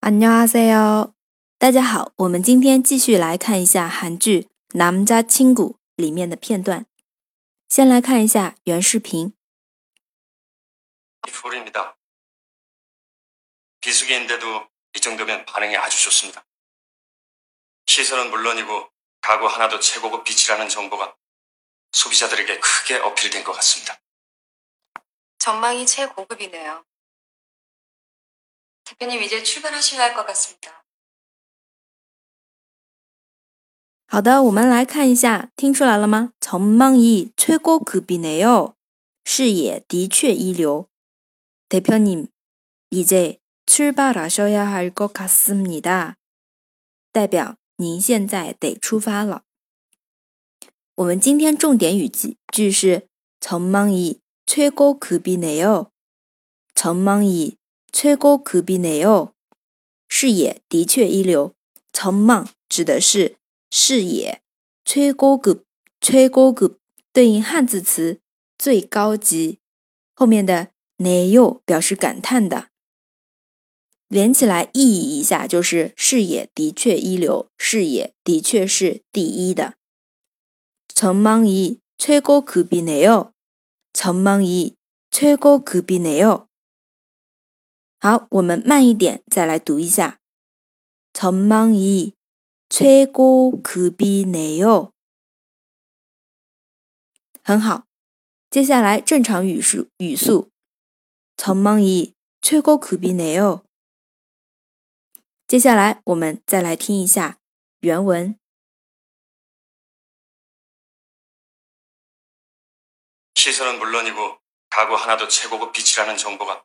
안녕하세요，大家好，我们今天继续来看一下韩剧《남자친구》里面的片段。先来看一下原视频。 풀입니다. 비수기인데도 이 정도면 반응이 아주 좋습니다. 시설은 물론이고 가구 하나도 최고급 빛이라는 정보가 소비자들에게 크게 어필된 것 같습니다. 전망이 최고급이네요. 대표님 이제 출발하셔야 할 것 같습니다. 好的，我们来看一下，听出来了吗？전망이최고급이네요，视野的确一流。대표님이제출발하셔야할 것 같습니다。代表您现在得出发了。我们今天重点语句句是전망이최고급이네요。전망이 최고급이네요，视野的确一流。전망指的是视野，최고급 최고급对应汉字词最高级，后面的네요表示感叹的，连起来意译一下就是视野的确一流，视野的确是第一的。전망이최고급이네요，전망이최고급이네요。 好，我们慢一点再来读一下。전망이최고급이네요。很好，接下来正常语速语速。전망이최고급이네요。接下来我们再来听一下原文。 시설은 물론이고 가구 하나도 최고급 빛이라는 정보가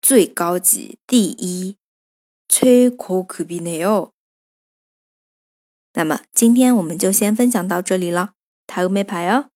最高级、第一。최고급이네요。那么今天我们就先分享到这里了，다음에봐요。